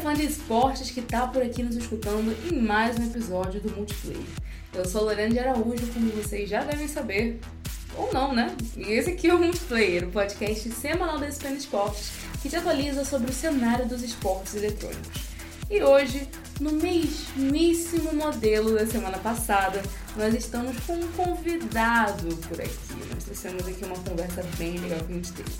fã de esportes que tá por aqui nos escutando em mais um episódio do Multiplayer. Eu sou Lorena de Araújo, como vocês já devem saber, ou não, né? E esse aqui é o Multiplayer, o podcast semanal da ESPN Esportes, que te atualiza sobre o cenário dos esportes eletrônicos. E hoje, no mesmíssimo modelo da semana passada, nós estamos com um convidado por aqui. Nós trouxemos aqui uma conversa bem legal que a gente teve.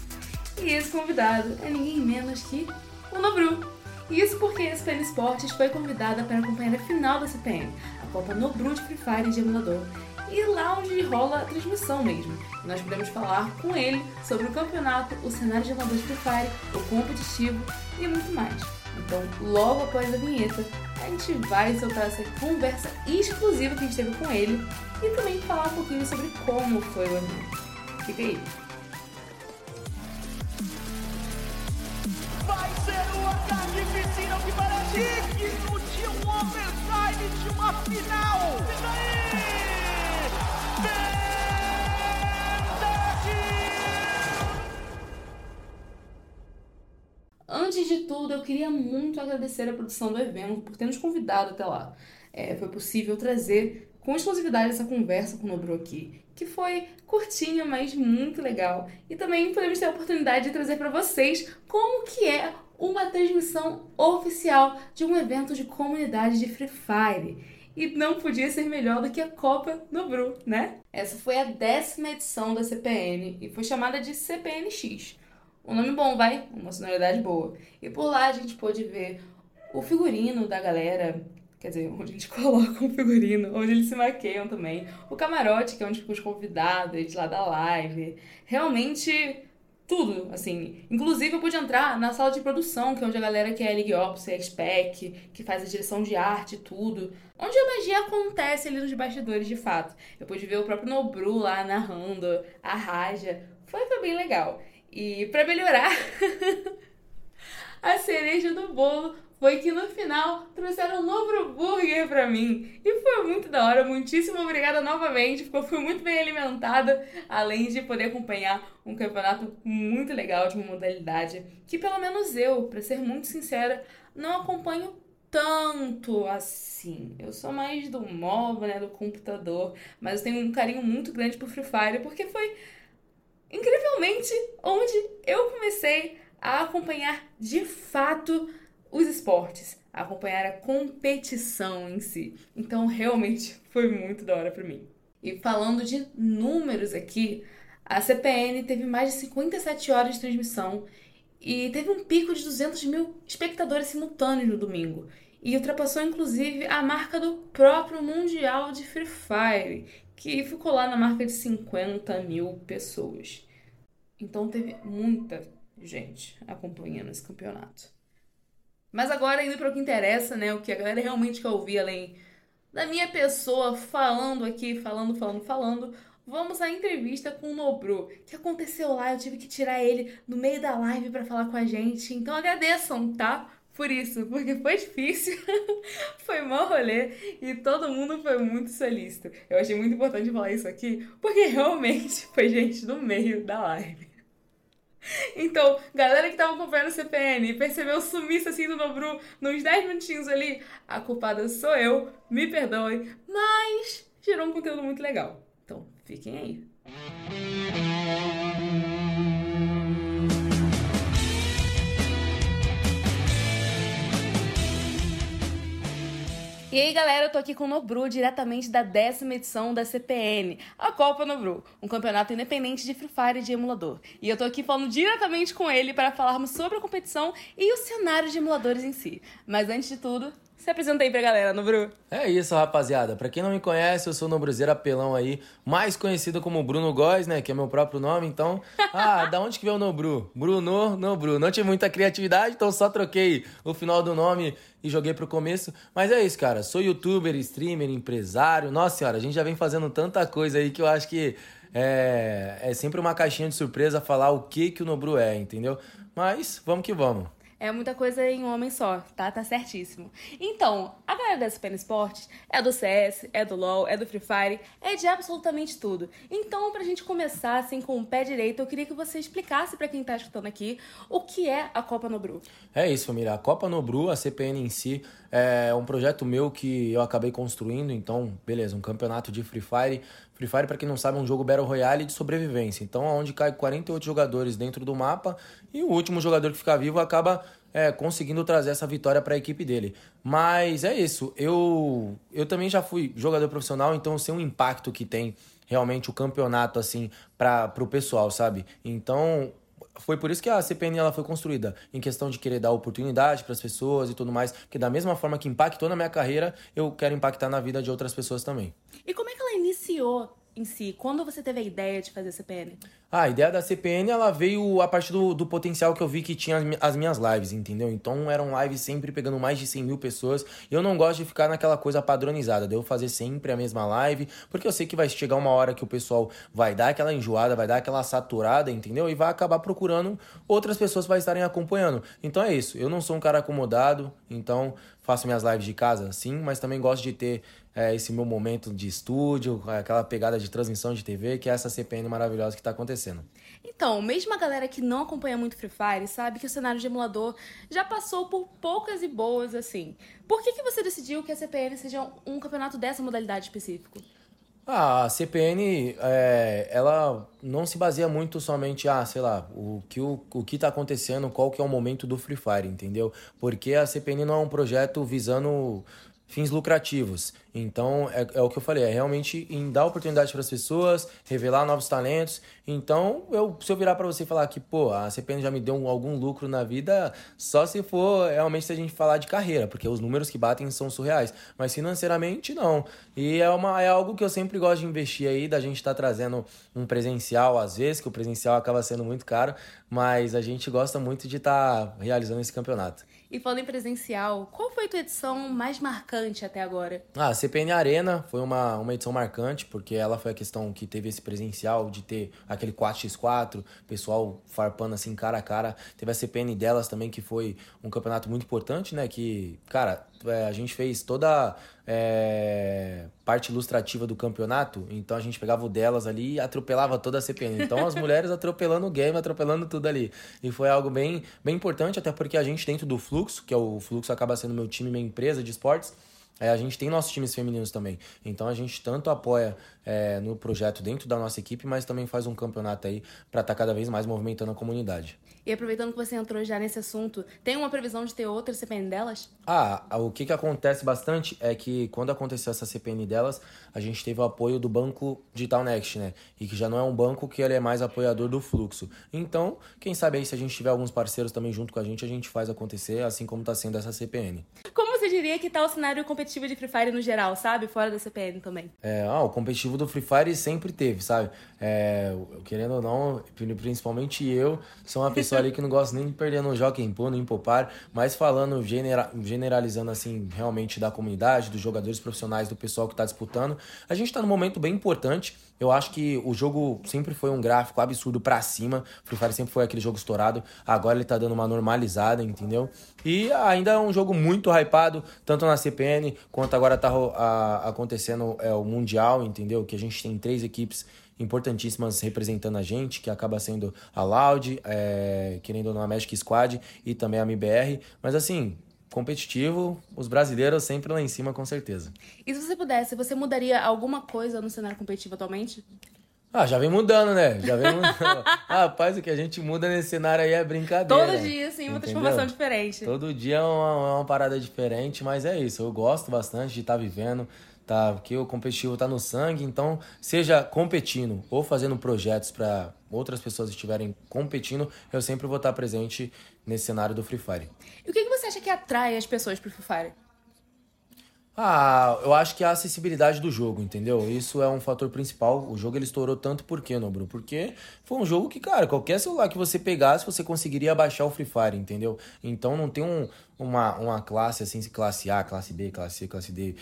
E esse convidado é ninguém menos que o Nobru. Isso porque a ESPN Esportes foi convidada para acompanhar a final da CPM, a Copa Nobru de Free Fire de emulador, e lá onde rola a transmissão mesmo. Nós podemos falar com ele sobre o campeonato, o cenário de emulador de Free Fire, o competitivo e muito mais. Então, logo após a vinheta, a gente vai soltar essa conversa exclusiva que a gente teve com ele e também falar um pouquinho sobre como foi o evento. Fica aí! Digno de um overtime de uma final! E daí? Antes de tudo, eu queria muito agradecer a produção do evento por ter nos convidado até lá. É, foi possível trazer com exclusividade essa conversa com o Nobru aqui, que foi curtinha, mas muito legal. E também podemos ter a oportunidade de trazer para vocês como que é uma transmissão oficial de um evento de comunidade de Free Fire. E não podia ser melhor do que a Copa Nobru, né? Essa foi a décima edição da CPN e foi chamada de CPNX. Um nome bom, vai? Uma sonoridade boa. E por lá a gente pôde ver o figurino da galera, quer dizer, onde eles colocam o figurino, onde eles se maqueiam também. O camarote, que é onde ficam os convidados, lá da live. Realmente tudo, assim. Inclusive eu pude entrar na sala de produção, que é onde a galera que é League Ops, é spec, que faz a direção de arte tudo. Onde a magia acontece ali nos bastidores, de fato. Eu pude ver o próprio Nobru lá narrando, a Raja. Foi, foi bem legal. E para melhorar, a cereja do bolo foi que no final trouxeram um novo burger para mim. E foi muito da hora, muitíssimo obrigada novamente, porque eu fui muito bem alimentada, além de poder acompanhar um campeonato muito legal de uma modalidade que pelo menos eu, para ser muito sincera, não acompanho tanto assim. Eu sou mais do móvel, né, do computador, mas eu tenho um carinho muito grande por Free Fire porque foi incrivelmente, onde eu comecei a acompanhar de fato os esportes, acompanhar a competição em si. Então, realmente foi muito da hora para mim. E falando de números aqui, a CPN teve mais de 57 horas de transmissão e teve um pico de 200 mil espectadores simultâneos no domingo. E ultrapassou inclusive a marca do próprio Mundial de Free Fire, que ficou lá na marca de 50 mil pessoas. Então teve muita gente acompanhando esse campeonato. Mas agora indo para o que interessa, né? O que a galera realmente quer ouvir, além da minha pessoa falando aqui, falando, falando, falando. Vamos à entrevista com o Nobru, que aconteceu lá, eu tive que tirar ele no meio da live para falar com a gente. Então agradeçam, tá? por isso, porque foi difícil, foi mau rolê e todo mundo foi muito solícito. Eu achei muito importante falar isso aqui, porque realmente foi gente no meio da live. Então, galera que tava acompanhando o CPN percebeu o sumiço assim do Nobru nos 10 minutinhos ali, a culpada sou eu, me perdoem, mas gerou um conteúdo muito legal. Então, fiquem aí. E aí, galera, eu tô aqui com o Nobru, diretamente da décima edição da CPN, a Copa Nobru, um campeonato independente de Free Fire de emulador. E eu tô aqui falando diretamente com ele para falarmos sobre a competição e o cenário de emuladores em si. Mas antes de tudo, se apresenta aí pra galera, Nobru. É isso, rapaziada. Pra quem não me conhece, eu sou o Nobruzeiro Apelão aí, mais conhecido como Bruno Góes, né? Que é meu próprio nome. Então, ah, da onde que veio o Nobru? Bruno, Nobru. Não tive muita criatividade, então só troquei o final do nome e joguei pro começo. Mas é isso, cara. Sou youtuber, streamer, empresário. Nossa senhora, a gente já vem fazendo tanta coisa aí que eu acho que é, é sempre uma caixinha de surpresa falar o que, que o Nobru é, entendeu? Mas vamos que vamos. É muita coisa em um homem só, tá? Tá certíssimo. Então, a galera da SPN Esportes é do CS, é do LoL, é do Free Fire, é de absolutamente tudo. Então, pra gente começar assim com o pé direito, eu queria que você explicasse para quem tá escutando aqui o que é a Copa Nobru. É isso, família. A Copa Nobru, a CPN em si, é um projeto meu que eu acabei construindo. Então, beleza, um campeonato de Free Fire. Free Fire, para quem não sabe, é um jogo Battle Royale de sobrevivência. Então, onde cai 48 jogadores dentro do mapa e o último jogador que ficar vivo acaba é, conseguindo trazer essa vitória para a equipe dele. Mas é isso. Eu, eu também já fui jogador profissional, então eu sei o impacto que tem realmente o campeonato assim para o pessoal, sabe? Então foi por isso que a CPN ela foi construída, em questão de querer dar oportunidade para as pessoas e tudo mais, porque da mesma forma que impactou na minha carreira, eu quero impactar na vida de outras pessoas também. E como é que ela iniciou em si? Quando você teve a ideia de fazer a CPN? Ah, a ideia da CPN ela veio a partir do, do potencial que eu vi que tinha as minhas lives, entendeu? Então eram lives sempre pegando mais de 100 mil pessoas. E eu não gosto de ficar naquela coisa padronizada, de eu fazer sempre a mesma live, porque eu sei que vai chegar uma hora que o pessoal vai dar aquela enjoada, vai dar aquela saturada, entendeu? E vai acabar procurando outras pessoas para estarem acompanhando. Então é isso, eu não sou um cara acomodado, então faço minhas lives de casa, sim, mas também gosto de ter é, esse meu momento de estúdio, aquela pegada de transmissão de TV, que é essa CPN maravilhosa que está acontecendo. Então, mesmo a galera que não acompanha muito Free Fire sabe que o cenário de emulador já passou por poucas e boas assim. Por que, que você decidiu que a CPN seja um campeonato dessa modalidade específico? Ah, a CPN, é, ela não se baseia muito somente, ah, sei lá, o que, o, o que tá acontecendo, qual que é o momento do Free Fire, entendeu? Porque a CPN não é um projeto visando fins lucrativos. Então, é, é, o que eu falei, é realmente em dar oportunidade para as pessoas, revelar novos talentos. Então, eu, se eu virar para você e falar que, pô, a CPN já me deu algum lucro na vida, só se for realmente se a gente falar de carreira, porque os números que batem são surreais. Mas financeiramente, não. E é, uma, é algo que eu sempre gosto de investir aí, da gente estar tá trazendo um presencial às vezes, que o presencial acaba sendo muito caro, mas a gente gosta muito de estar tá realizando esse campeonato. E falando em presencial, qual foi a tua edição mais marcante até agora? Ah, a CPN Arena foi uma, uma edição marcante, porque ela foi a questão que teve esse presencial de ter aquele 4x4, pessoal farpando assim cara a cara. Teve a CPN delas também, que foi um campeonato muito importante, né? Que, cara, é, a gente fez toda é, parte ilustrativa do campeonato, então a gente pegava o delas ali e atropelava toda a CPN. Então as mulheres atropelando o game, atropelando tudo ali. E foi algo bem, bem importante, até porque a gente dentro do Fluxo, que é o Fluxo acaba sendo meu time, minha empresa de esportes, é, a gente tem nossos times femininos também. Então a gente tanto apoia é, no projeto dentro da nossa equipe, mas também faz um campeonato aí para estar tá cada vez mais movimentando a comunidade. E aproveitando que você entrou já nesse assunto, tem uma previsão de ter outra CPN delas? Ah, o que, que acontece bastante é que quando aconteceu essa CPN delas, a gente teve o apoio do banco Digital Next, né? E que já não é um banco que ele é mais apoiador do fluxo. Então, quem sabe aí se a gente tiver alguns parceiros também junto com a gente, a gente faz acontecer, assim como está sendo essa CPN. Como diria que tá o cenário competitivo de Free Fire no geral, sabe? Fora da CPN também. É, ah, o competitivo do Free Fire sempre teve, sabe? É, querendo ou não, principalmente eu, sou uma pessoa ali que não gosta nem de perder no Jockey Pô, no Impopar, mas falando, genera, generalizando assim, realmente da comunidade, dos jogadores profissionais, do pessoal que está disputando, a gente está num momento bem importante. Eu acho que o jogo sempre foi um gráfico absurdo para cima. Free Fire sempre foi aquele jogo estourado. Agora ele tá dando uma normalizada, entendeu? E ainda é um jogo muito hypado, tanto na CPN quanto agora tá a, acontecendo é, o Mundial, entendeu? Que a gente tem três equipes importantíssimas representando a gente, que acaba sendo a Loud, é, querendo ou não a Magic Squad e também a MBR. Mas assim, competitivo, os brasileiros sempre lá em cima, com certeza. E se você pudesse, você mudaria alguma coisa no cenário competitivo atualmente? Ah, já vem mudando, né? Já vem mudando. Rapaz, o que a gente muda nesse cenário aí é brincadeira. Todo dia, sim, uma transformação diferente. Todo dia é uma, é uma, parada diferente, mas é isso. Eu gosto bastante de estar tá vivendo, tá? Porque o competitivo tá no sangue, então, seja competindo ou fazendo projetos para outras pessoas estiverem competindo, eu sempre vou estar presente nesse cenário do Free Fire. E o que você acha que atrai as pessoas pro Free Fire? Ah, eu acho que é a acessibilidade do jogo, entendeu? Isso é um fator principal. O jogo ele estourou tanto por quê, Nobru? Porque foi um jogo que, cara, qualquer celular que você pegasse, você conseguiria baixar o Free Fire, entendeu? Então não tem um, uma, uma classe, assim, classe A, classe B, classe C, classe D,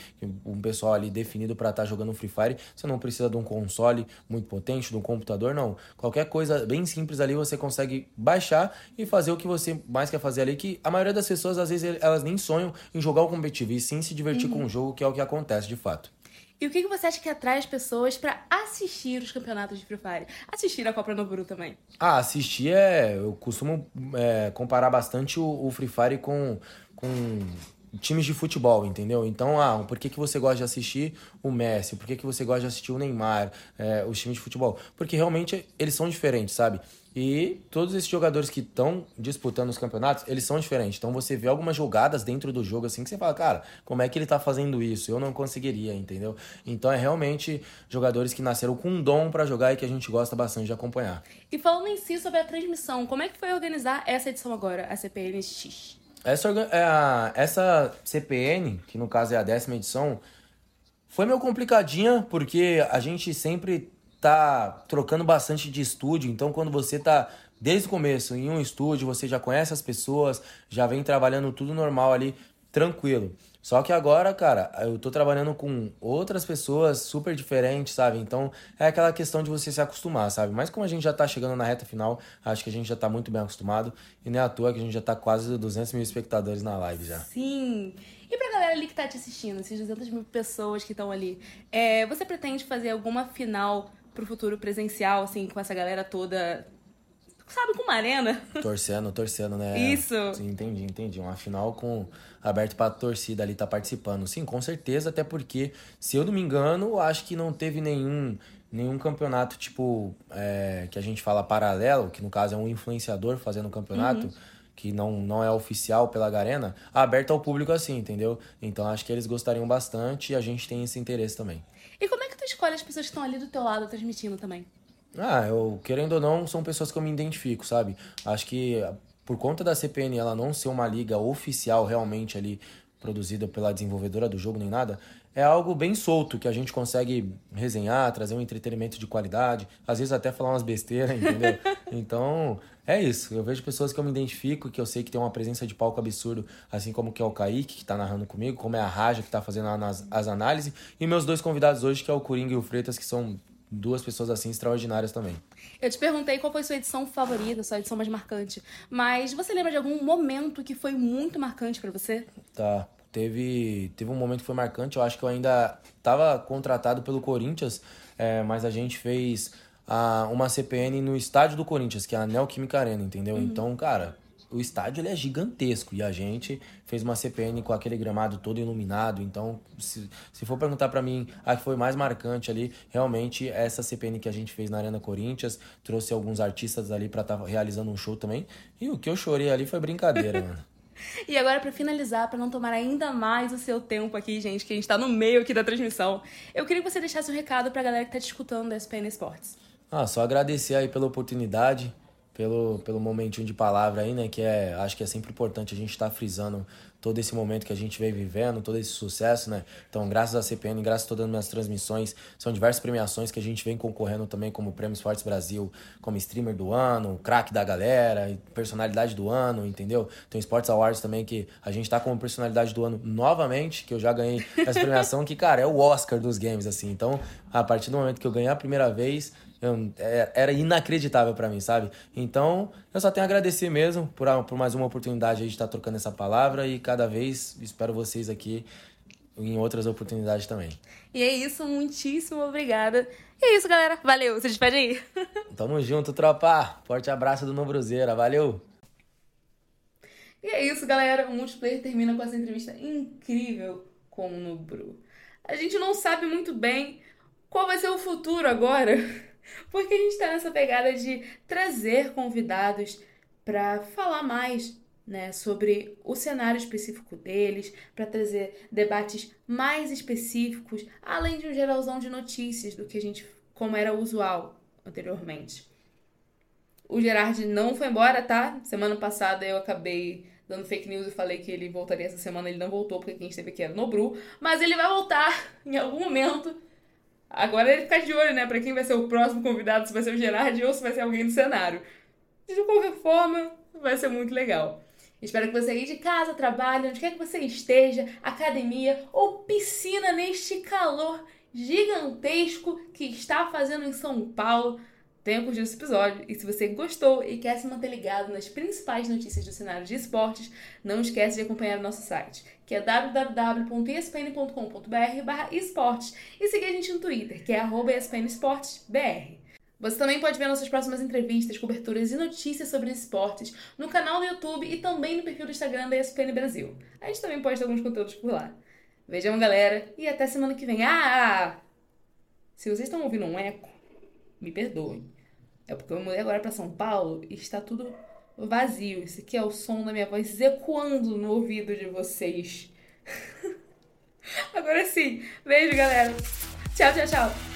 um pessoal ali definido para estar tá jogando Free Fire. Você não precisa de um console muito potente, de um computador, não. Qualquer coisa bem simples ali você consegue baixar e fazer o que você mais quer fazer ali, que a maioria das pessoas, às vezes, elas nem sonham em jogar o competitivo, e sim se divertir uhum. com o jogo, que é o que acontece de fato. E o que, você acha que atrai as pessoas para assistir os campeonatos de Free Fire? Assistir a Copa Nobru também. Ah, assistir é. Eu costumo é, comparar bastante o, o, Free Fire com, com times de futebol, entendeu? Então, ah, por que, que você gosta de assistir o Messi? Por que, que você gosta de assistir o Neymar? É, os times de futebol? Porque realmente eles são diferentes, sabe? E todos esses jogadores que estão disputando os campeonatos, eles são diferentes. Então você vê algumas jogadas dentro do jogo assim que você fala, cara, como é que ele tá fazendo isso? Eu não conseguiria, entendeu? Então é realmente jogadores que nasceram com um dom para jogar e que a gente gosta bastante de acompanhar. E falando em si sobre a transmissão, como é que foi organizar essa edição agora, a CPNX? Essa, é essa CPN, que no caso é a décima edição, foi meio complicadinha, porque a gente sempre tá trocando bastante de estúdio, então quando você tá desde o começo em um estúdio, você já conhece as pessoas, já vem trabalhando tudo normal ali, tranquilo. Só que agora, cara, eu tô trabalhando com outras pessoas super diferentes, sabe? Então é aquela questão de você se acostumar, sabe? Mas como a gente já tá chegando na reta final, acho que a gente já tá muito bem acostumado. E nem é à toa que a gente já tá quase 200 mil espectadores na live já. Sim! E pra galera ali que tá te assistindo, esses 200 mil pessoas que estão ali, é, você pretende fazer alguma final pro futuro presencial, assim, com essa galera toda sabe, com uma arena. Torcendo, torcendo, né? Isso. Sim, entendi, entendi. Uma final com aberto pra torcida ali tá participando. Sim, com certeza, até porque, se eu não me engano, acho que não teve nenhum nenhum campeonato, tipo, é, que a gente fala paralelo, que no caso é um influenciador fazendo um campeonato, uhum. que não, não é oficial pela Garena, aberto ao público assim, entendeu? Então acho que eles gostariam bastante e a gente tem esse interesse também. E como é que tu escolhe as pessoas que estão ali do teu lado transmitindo também? Ah, eu, querendo ou não, são pessoas que eu me identifico, sabe? Acho que por conta da CPN ela não ser uma liga oficial realmente ali produzida pela desenvolvedora do jogo nem nada, é algo bem solto que a gente consegue resenhar, trazer um entretenimento de qualidade, às vezes até falar umas besteiras, entendeu? então, é isso. Eu vejo pessoas que eu me identifico, que eu sei que tem uma presença de palco absurdo, assim como que é o Kaique, que tá narrando comigo, como é a Raja, que tá fazendo as, as análises, e meus dois convidados hoje, que é o Coringa e o Freitas, que são duas pessoas assim extraordinárias também. Eu te perguntei qual foi sua edição favorita, sua edição mais marcante, mas você lembra de algum momento que foi muito marcante para você? Tá. Teve, teve um momento que foi marcante, eu acho que eu ainda estava contratado pelo Corinthians, é, mas a gente fez a, uma CPN no estádio do Corinthians, que é a Neoquímica Arena, entendeu? Uhum. Então, cara, o estádio ele é gigantesco e a gente fez uma CPN com aquele gramado todo iluminado. Então, se, se for perguntar para mim a que foi mais marcante ali, realmente essa CPN que a gente fez na Arena Corinthians trouxe alguns artistas ali para estar tá realizando um show também. E o que eu chorei ali foi brincadeira, mano. E agora, para finalizar, para não tomar ainda mais o seu tempo aqui, gente, que a gente tá no meio aqui da transmissão, eu queria que você deixasse um recado pra galera que tá te escutando da SPN Esportes. Ah, só agradecer aí pela oportunidade pelo, pelo momentinho de palavra aí, né? Que é, acho que é sempre importante a gente estar tá frisando todo esse momento que a gente vem vivendo, todo esse sucesso, né? Então, graças à CPN, graças a todas as minhas transmissões, são diversas premiações que a gente vem concorrendo também, como Prêmio Esportes Brasil, como streamer do ano, craque da galera, personalidade do ano, entendeu? Tem Sports Awards também, que a gente tá como personalidade do ano novamente, que eu já ganhei essa premiação, que, cara, é o Oscar dos games, assim. Então, a partir do momento que eu ganhei a primeira vez, eu, é, era inacreditável para mim, sabe? Então, eu só tenho a agradecer mesmo por, por mais uma oportunidade de estar trocando essa palavra e cada vez espero vocês aqui em outras oportunidades também. E é isso, muitíssimo obrigada. E é isso, galera. Valeu. Você despede aí. Tamo junto, tropa. Forte abraço do Nobruzeira. Valeu. E é isso, galera. O multiplayer termina com essa entrevista incrível com o Nobru. A gente não sabe muito bem qual vai ser o futuro agora. Porque a gente está nessa pegada de trazer convidados para falar mais né, sobre o cenário específico deles, para trazer debates mais específicos, além de um geralzão de notícias do que a gente, como era usual anteriormente. O Gerard não foi embora, tá? Semana passada eu acabei dando fake news e falei que ele voltaria essa semana, ele não voltou porque quem esteve aqui era o Nobru, mas ele vai voltar em algum momento Agora ele fica de olho, né, pra quem vai ser o próximo convidado, se vai ser o Gerard ou se vai ser alguém do cenário. De qualquer forma, vai ser muito legal. Espero que você aí de casa, trabalhe, onde quer que você esteja, academia ou piscina neste calor gigantesco que está fazendo em São Paulo, tenha curtido esse episódio. E se você gostou e quer se manter ligado nas principais notícias do cenário de esportes, não esquece de acompanhar o nosso site, que é www.espn.com.br esportes e seguir a gente no Twitter, que é espnesportesbr. Você também pode ver nossas próximas entrevistas, coberturas e notícias sobre esportes no canal do YouTube e também no perfil do Instagram da ESPN Brasil. A gente também posta alguns conteúdos por lá. Vejam, galera, e até semana que vem. Ah! Se vocês estão ouvindo um eco, me perdoem. É porque eu mudei agora para São Paulo e está tudo vazio. Esse aqui é o som da minha voz ecoando no ouvido de vocês. agora sim. Beijo, galera. Tchau, tchau, tchau.